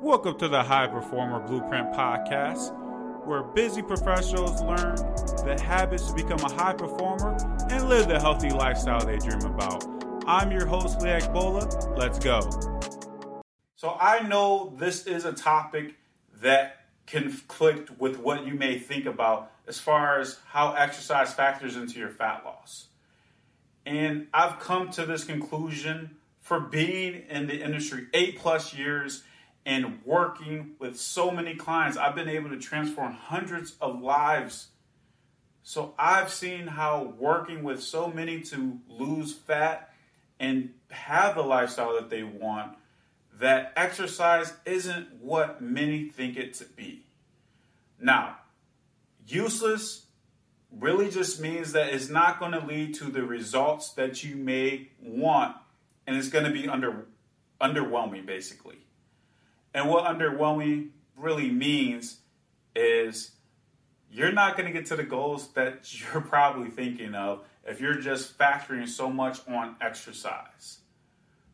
Welcome to the High Performer Blueprint Podcast, where busy professionals learn the habits to become a high performer and live the healthy lifestyle they dream about. I'm your host, Leak Bola. Let's go. So, I know this is a topic that conflict with what you may think about as far as how exercise factors into your fat loss. And I've come to this conclusion for being in the industry eight plus years and working with so many clients. I've been able to transform hundreds of lives. So I've seen how working with so many to lose fat and have the lifestyle that they want, that exercise isn't what many think it to be. Now, useless really just means that it's not going to lead to the results that you may want and it's going to be under underwhelming basically. And what underwhelming really means is you're not going to get to the goals that you're probably thinking of if you're just factoring so much on exercise.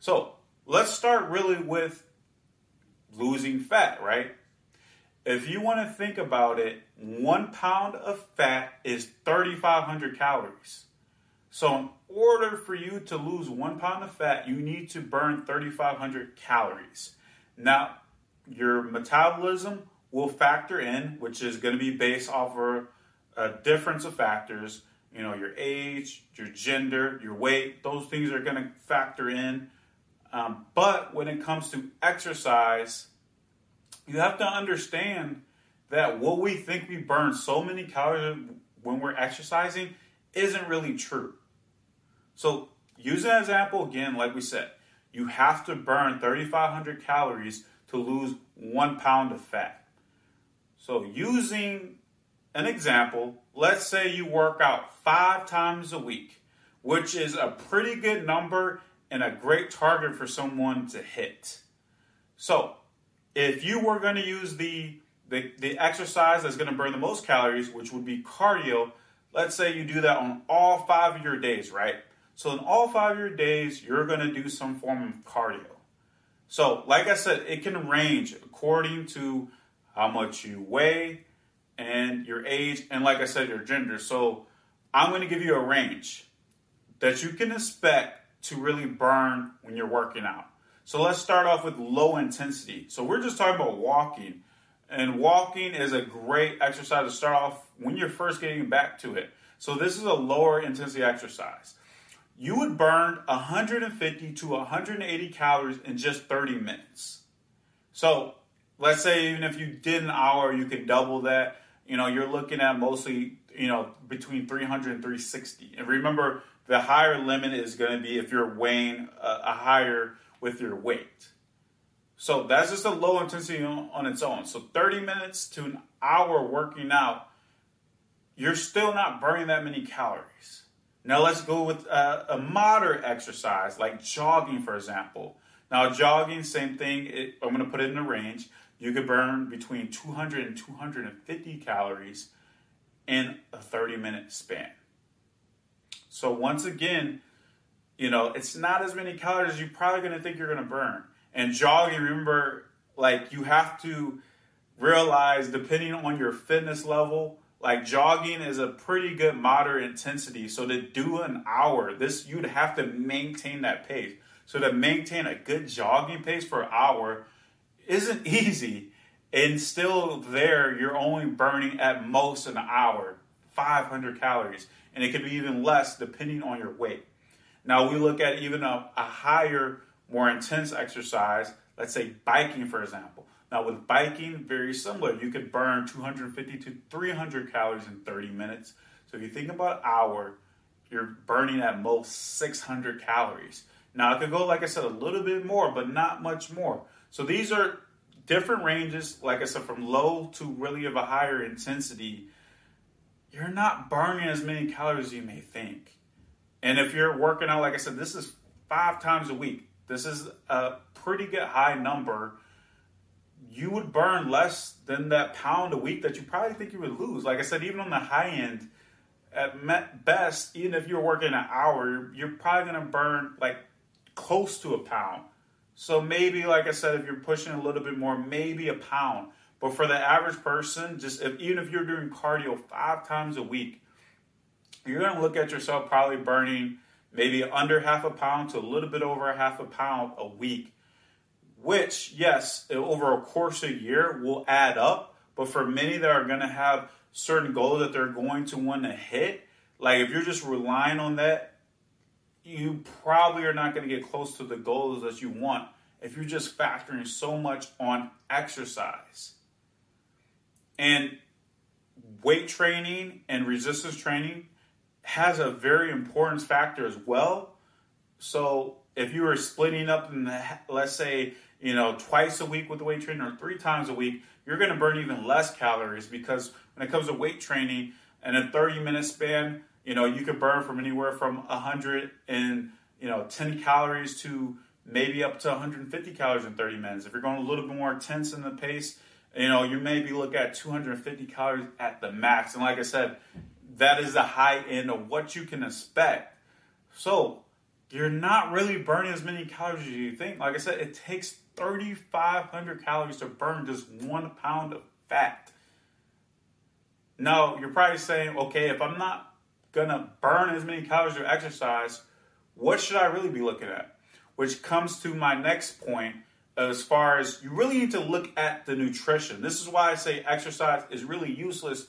So, let's start really with losing fat, right? If you want to think about it, one pound of fat is 3,500 calories. So, in order for you to lose one pound of fat, you need to burn 3,500 calories. Now, your metabolism will factor in, which is going to be based off of a difference of factors. You know, your age, your gender, your weight, those things are going to factor in. Um, but when it comes to exercise, you have to understand that what we think we burn so many calories when we're exercising isn't really true. So, use an example again, like we said, you have to burn 3,500 calories to lose one pound of fat. So, using an example, let's say you work out five times a week, which is a pretty good number and a great target for someone to hit. So, if you were going to use the, the, the exercise that's going to burn the most calories, which would be cardio, let's say you do that on all five of your days, right? So, in all five of your days, you're going to do some form of cardio. So, like I said, it can range according to how much you weigh and your age, and like I said, your gender. So, I'm going to give you a range that you can expect to really burn when you're working out. So, let's start off with low intensity. So, we're just talking about walking, and walking is a great exercise to start off when you're first getting back to it. So, this is a lower intensity exercise you would burn 150 to 180 calories in just 30 minutes. So let's say even if you did an hour, you could double that. You know, you're looking at mostly, you know, between 300 and 360. And remember, the higher limit is going to be if you're weighing a, a higher with your weight. So that's just a low intensity on, on its own. So 30 minutes to an hour working out, you're still not burning that many calories. Now let's go with a, a moderate exercise like jogging, for example. Now, jogging, same thing. It, I'm going to put it in a range. You could burn between 200 and 250 calories in a 30 minute span. So, once again, you know, it's not as many calories as you're probably going to think you're going to burn. And jogging, remember, like you have to realize, depending on your fitness level, like jogging is a pretty good moderate intensity. So to do an hour, this you'd have to maintain that pace. So to maintain a good jogging pace for an hour isn't easy. And still there, you're only burning at most an hour, 500 calories. And it could be even less depending on your weight. Now we look at even a, a higher, more intense exercise, let's say biking, for example. Now, with biking, very similar. You could burn 250 to 300 calories in 30 minutes. So if you think about an hour, you're burning at most 600 calories. Now, it could go, like I said, a little bit more, but not much more. So these are different ranges, like I said, from low to really of a higher intensity. You're not burning as many calories as you may think. And if you're working out, like I said, this is five times a week. This is a pretty good high number you would burn less than that pound a week that you probably think you would lose. Like I said, even on the high end, at best, even if you're working an hour, you're probably going to burn like close to a pound So maybe, like I said, if you're pushing a little bit more, maybe a pound. But for the average person, just if, even if you're doing cardio five times a week, you're going to look at yourself probably burning maybe under half a pound to a little bit over a half a pound a week, which, yes, over a course of a year will add up. But for many that are going to have certain goals that they're going to want to hit, like if you're just relying on that, you probably are not going to get close to the goals that you want if you're just factoring so much on exercise. And weight training and resistance training has a very important factor as well. So if you were splitting up in the, let's say, you know, twice a week with the weight training or three times a week, you're going to burn even less calories because when it comes to weight training in a 30 minute span, you know, you could burn from anywhere from 100 and, you know, 10 calories to maybe up to 150 calories in 30 minutes. If you're going a little bit more intense in the pace, you know, you maybe look at 250 calories at the max. And like I said, that is the high end of what you can expect. So you're not really burning as many calories as you think. Like I said, it takes 3,500 calories to burn just one pound of fat. Now, you're probably saying, okay, if I'm not gonna burn as many calories or exercise, what should I really be looking at? Which comes to my next point as far as you really need to look at the nutrition. This is why I say exercise is really useless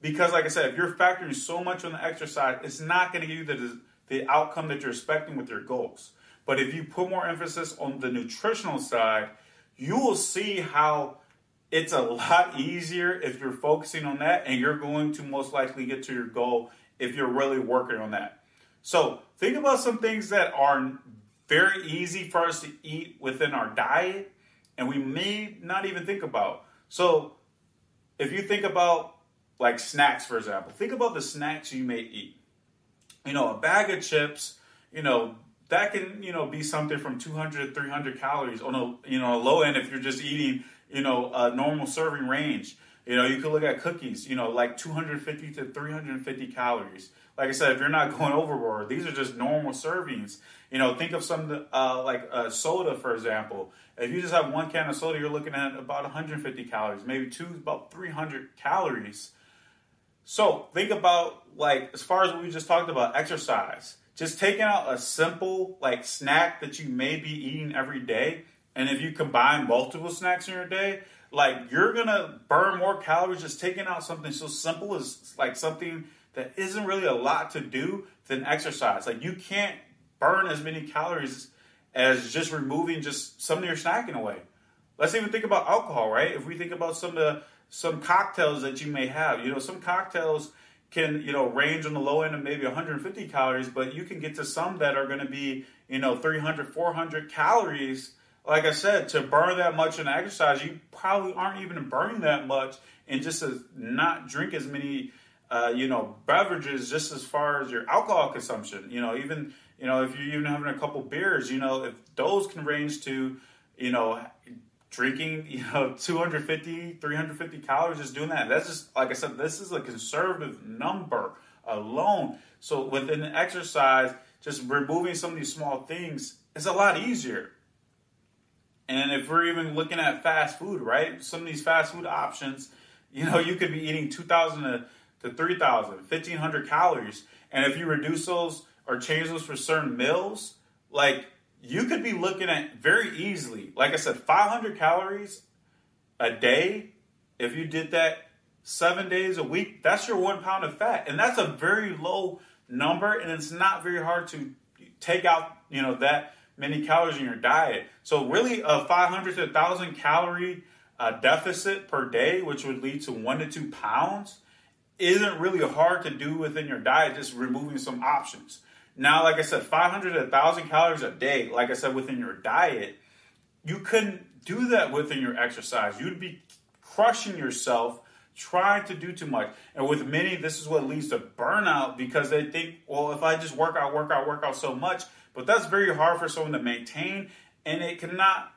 because, like I said, if you're factoring so much on the exercise, it's not to give you the, the outcome that you're expecting with your goals. But if you put more emphasis on the nutritional side, you will see how it's a lot easier if you're focusing on that and you're going to most likely get to your goal if you're really working on that. So, think about some things that are very easy for us to eat within our diet and we may not even think about. So, if you think about like snacks, for example. Think about the snacks you may eat. You know, a bag of chips, you know, that can, you know, be something from 200 to 300 calories on a, you know, a low end if you're just eating, you know, a normal serving range. You know, you could look at cookies, you know, like 250 to 350 calories. Like I said, if you're not going overboard, these are just normal servings. You know, think of some uh, like uh, soda, for example. If you just have one can of soda, you're looking at about 150 calories, maybe two, about 300 calories. So think about like as far as what we just talked about, exercise. Just taking out a simple like snack that you may be eating every day, and if you combine multiple snacks in your day, like you're gonna burn more calories just taking out something so simple as like something that isn't really a lot to do than exercise. Like you can't burn as many calories as just removing just some of your snacking away. Let's even think about alcohol, right? If we think about some of the some cocktails that you may have. You know, some cocktails can you know range on the low end of maybe 150 calories, but you can get to some that are going to be you know 300, 400 calories. Like I said, to burn that much in exercise, you probably aren't even burning that much, and just to not drink as many. Uh, you know, beverages just as far as your alcohol consumption. You know, even you know if you're even having a couple beers, you know, if those can range to you know drinking, you know, 250, 350 calories, just doing that. That's just, like I said, this is a conservative number alone. So within the exercise, just removing some of these small things is a lot easier. And if we're even looking at fast food, right? Some of these fast food options, you know, you could be eating 2,000 to, to 3,000, 1,500 calories. And if you reduce those or change those for certain meals, like you could be looking at very easily, like I said, 500 calories a day. If you did that seven days a week, that's your one pound of fat. And that's a very low number. And it's not very hard to take out, you know, that many calories in your diet. So really a 500 to 1000 calorie uh, deficit per day, which would lead to one to two pounds, isn't really hard to do within your diet, just removing some options. Now, like I said, 500 to 1,000 calories a day, like I said, within your diet, you couldn't do that within your exercise. You'd be crushing yourself trying to do too much. And with many, this is what leads to burnout because they think, well, if I just work out, work out, work out so much, but that's very hard for someone to maintain. And it cannot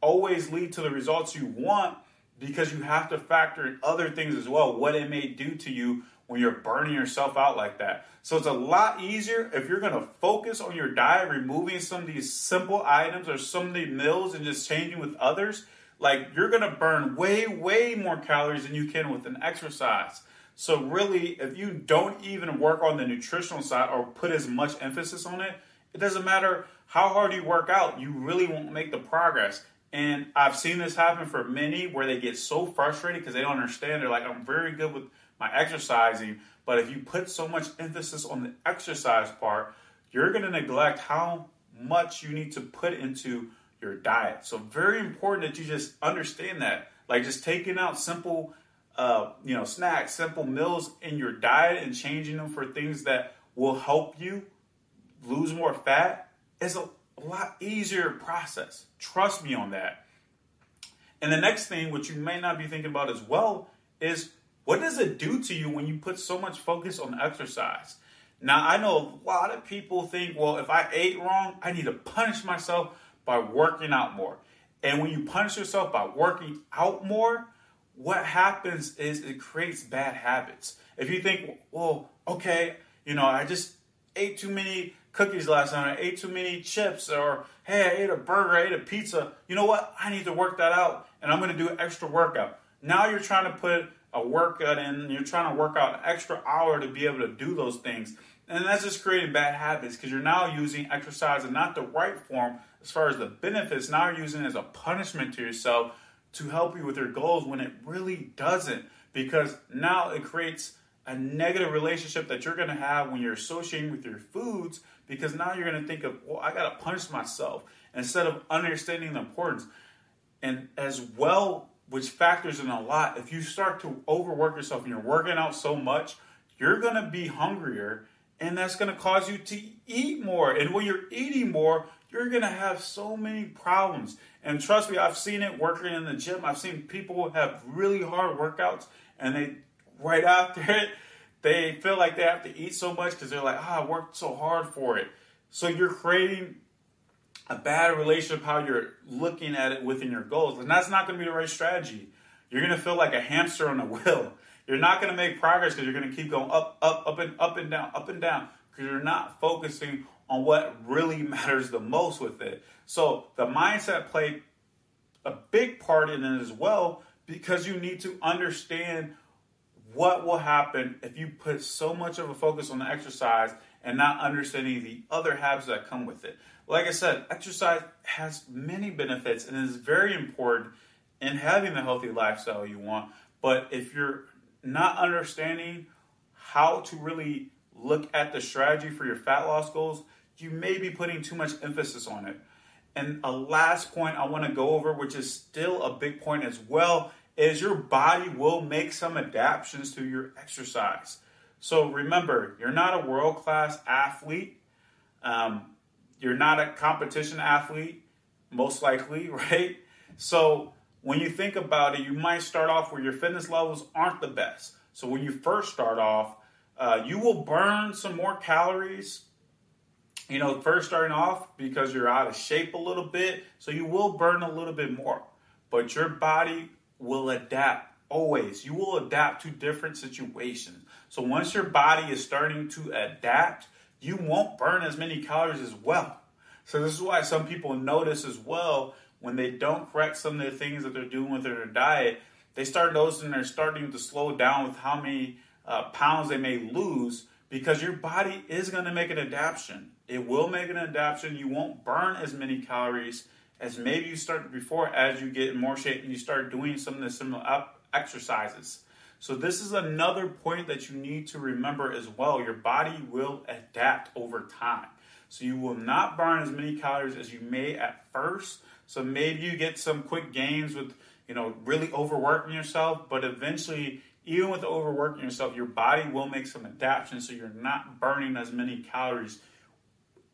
always lead to the results you want because you have to factor in other things as well, what it may do to you when you're burning yourself out like that. So it's a lot easier if you're going to focus on your diet, removing some of these simple items or some of the meals and just changing with others. Like you're going to burn way, way more calories than you can with an exercise. So really, if you don't even work on the nutritional side or put as much emphasis on it, it doesn't matter how hard you work out, you really won't make the progress. And I've seen this happen for many where they get so frustrated because they don't understand. They're like, I'm very good with my exercising, but if you put so much emphasis on the exercise part, you're going to neglect how much you need to put into your diet. So very important that you just understand that. Like just taking out simple uh, you know, snacks, simple meals in your diet and changing them for things that will help you lose more fat is a, a lot easier process. Trust me on that. And the next thing, which you may not be thinking about as well, is what does it do to you when you put so much focus on exercise? Now, I know a lot of people think, well, if I ate wrong, I need to punish myself by working out more. And when you punish yourself by working out more, what happens is it creates bad habits. If you think, well, okay, you know, I just ate too many cookies last night, I ate too many chips, or hey, I ate a burger, I ate a pizza. You know what? I need to work that out, and I'm to do an extra workout. Now you're trying to put a workout in, you're trying to work out an extra hour to be able to do those things. And that's just creating bad habits because you're now using exercise in not the right form as far as the benefits. Now you're using it as a punishment to yourself to help you with your goals when it really doesn't because now it creates a negative relationship that you're going to have when you're associating with your foods because now you're going to think of well i got to punish myself instead of understanding the importance and as well which factors in a lot if you start to overwork yourself and you're working out so much you're going to be hungrier and that's going to cause you to eat more and when you're eating more you're going to have so many problems and trust me, I've seen it working in the gym. I've seen people have really hard workouts and they, right after it, they feel like they have to eat so much because they're like, ah, I worked so hard for it. So you're creating a bad relationship how you're looking at it within your goals. And that's not going to be the right strategy. You're going to feel like a hamster on a wheel. You're not going to make progress because you're going to keep going up, up, up, and up and down, up and down because you're not focusing on what really matters the most with it. So the mindset played a big part in it as well because you need to understand what will happen if you put so much of a focus on the exercise and not understanding the other habits that come with it. Like I said, exercise has many benefits and is very important in having the healthy lifestyle you want. But if you're not understanding how to really look at the strategy for your fat loss goals, you may be putting too much emphasis on it. And a last point I want to go over, which is still a big point as well, is your body will make some adaptations to your exercise. So remember, you're not a world class athlete. Um, you're not a competition athlete, most likely, right? So when you think about it, you might start off where your fitness levels aren't the best. So when you first start off, uh, you will burn some more calories you know, first starting off because you're out of shape a little bit, so you will burn a little bit more. But your body will adapt always. You will adapt to different situations. So once your body is starting to adapt, you won't burn as many calories as well. So this is why some people notice as well when they don't correct some of the things that they're doing with their diet, they start noticing they're starting to slow down with how many uh, pounds they may lose because your body is going to make an adaptation. It will make an adaptation. You won't burn as many calories as maybe you started before as you get in more shape and you start doing some of the similar exercises. So, this is another point that you need to remember as well. Your body will adapt over time. So, you will not burn as many calories as you may at first. So, maybe you get some quick gains with, you know, really overworking yourself, but eventually even with overworking yourself, your body will make some adaptations so you're not burning as many calories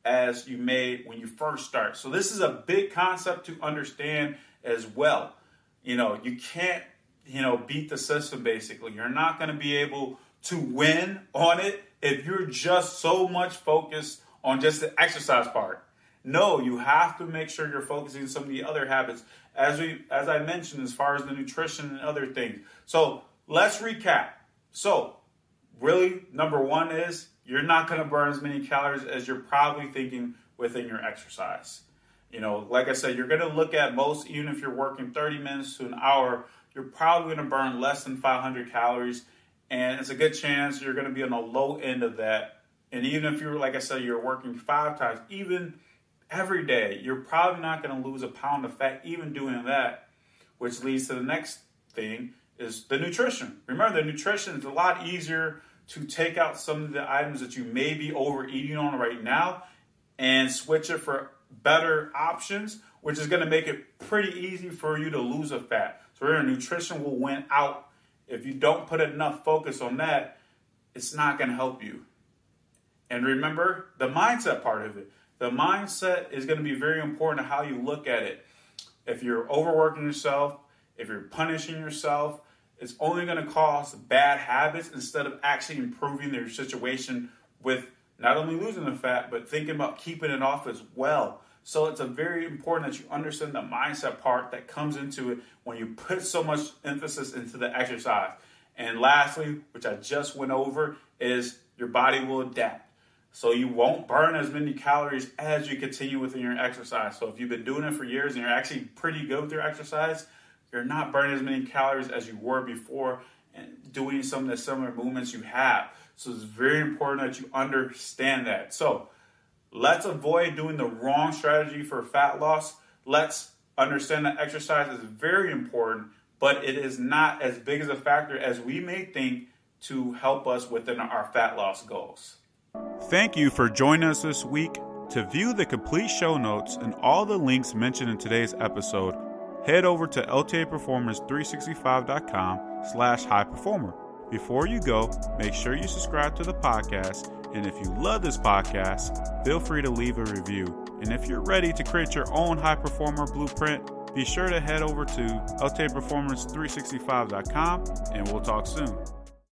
as you may when you first start. So this is a big concept to understand as well. You know, you can't, you know, beat the system basically. You're not going to be able to win on it if you're just so much focused on just the exercise part. No, you have to make sure you're focusing on some of the other habits as we as I mentioned as far as the nutrition and other things. So Let's recap. So, really, number one is you're not going to burn as many calories as you're probably thinking within your exercise. You know, like I said, you're going to look at most, even if you're working 30 minutes to an hour, you're probably going to burn less than 500 calories. And it's a good chance you're going to be on the low end of that. And even if you're, like I said, you're working five times, even every day, you're probably not going to lose a pound of fat, even doing that, which leads to the next thing is the nutrition. Remember, the nutrition is a lot easier to take out some of the items that you may be overeating on right now and switch it for better options, which is going to make it pretty easy for you to lose a fat. So your nutrition will win out. If you don't put enough focus on that, it's not going to help you. And remember the mindset part of it. The mindset is going to be very important to how you look at it. If you're overworking yourself, if you're punishing yourself, it's only going to cause bad habits instead of actually improving their situation with not only losing the fat, but thinking about keeping it off as well. So it's a very important that you understand the mindset part that comes into it when you put so much emphasis into the exercise. And lastly, which I just went over, is your body will adapt. So you won't burn as many calories as you continue within your exercise. So if you've been doing it for years and you're actually pretty good with your exercise, you're not burning as many calories as you were before and doing some of the similar movements you have. So it's very important that you understand that. So let's avoid doing the wrong strategy for fat loss. Let's understand that exercise is very important, but it is not as big as a factor as we may think to help us within our fat loss goals. Thank you for joining us this week. To view the complete show notes and all the links mentioned in today's episode, head over to ltaperformance365.com slash high performer. Before you go, make sure you subscribe to the podcast, and if you love this podcast, feel free to leave a review. And if you're ready to create your own high performer blueprint, be sure to head over to ltaperformance365.com, and we'll talk soon.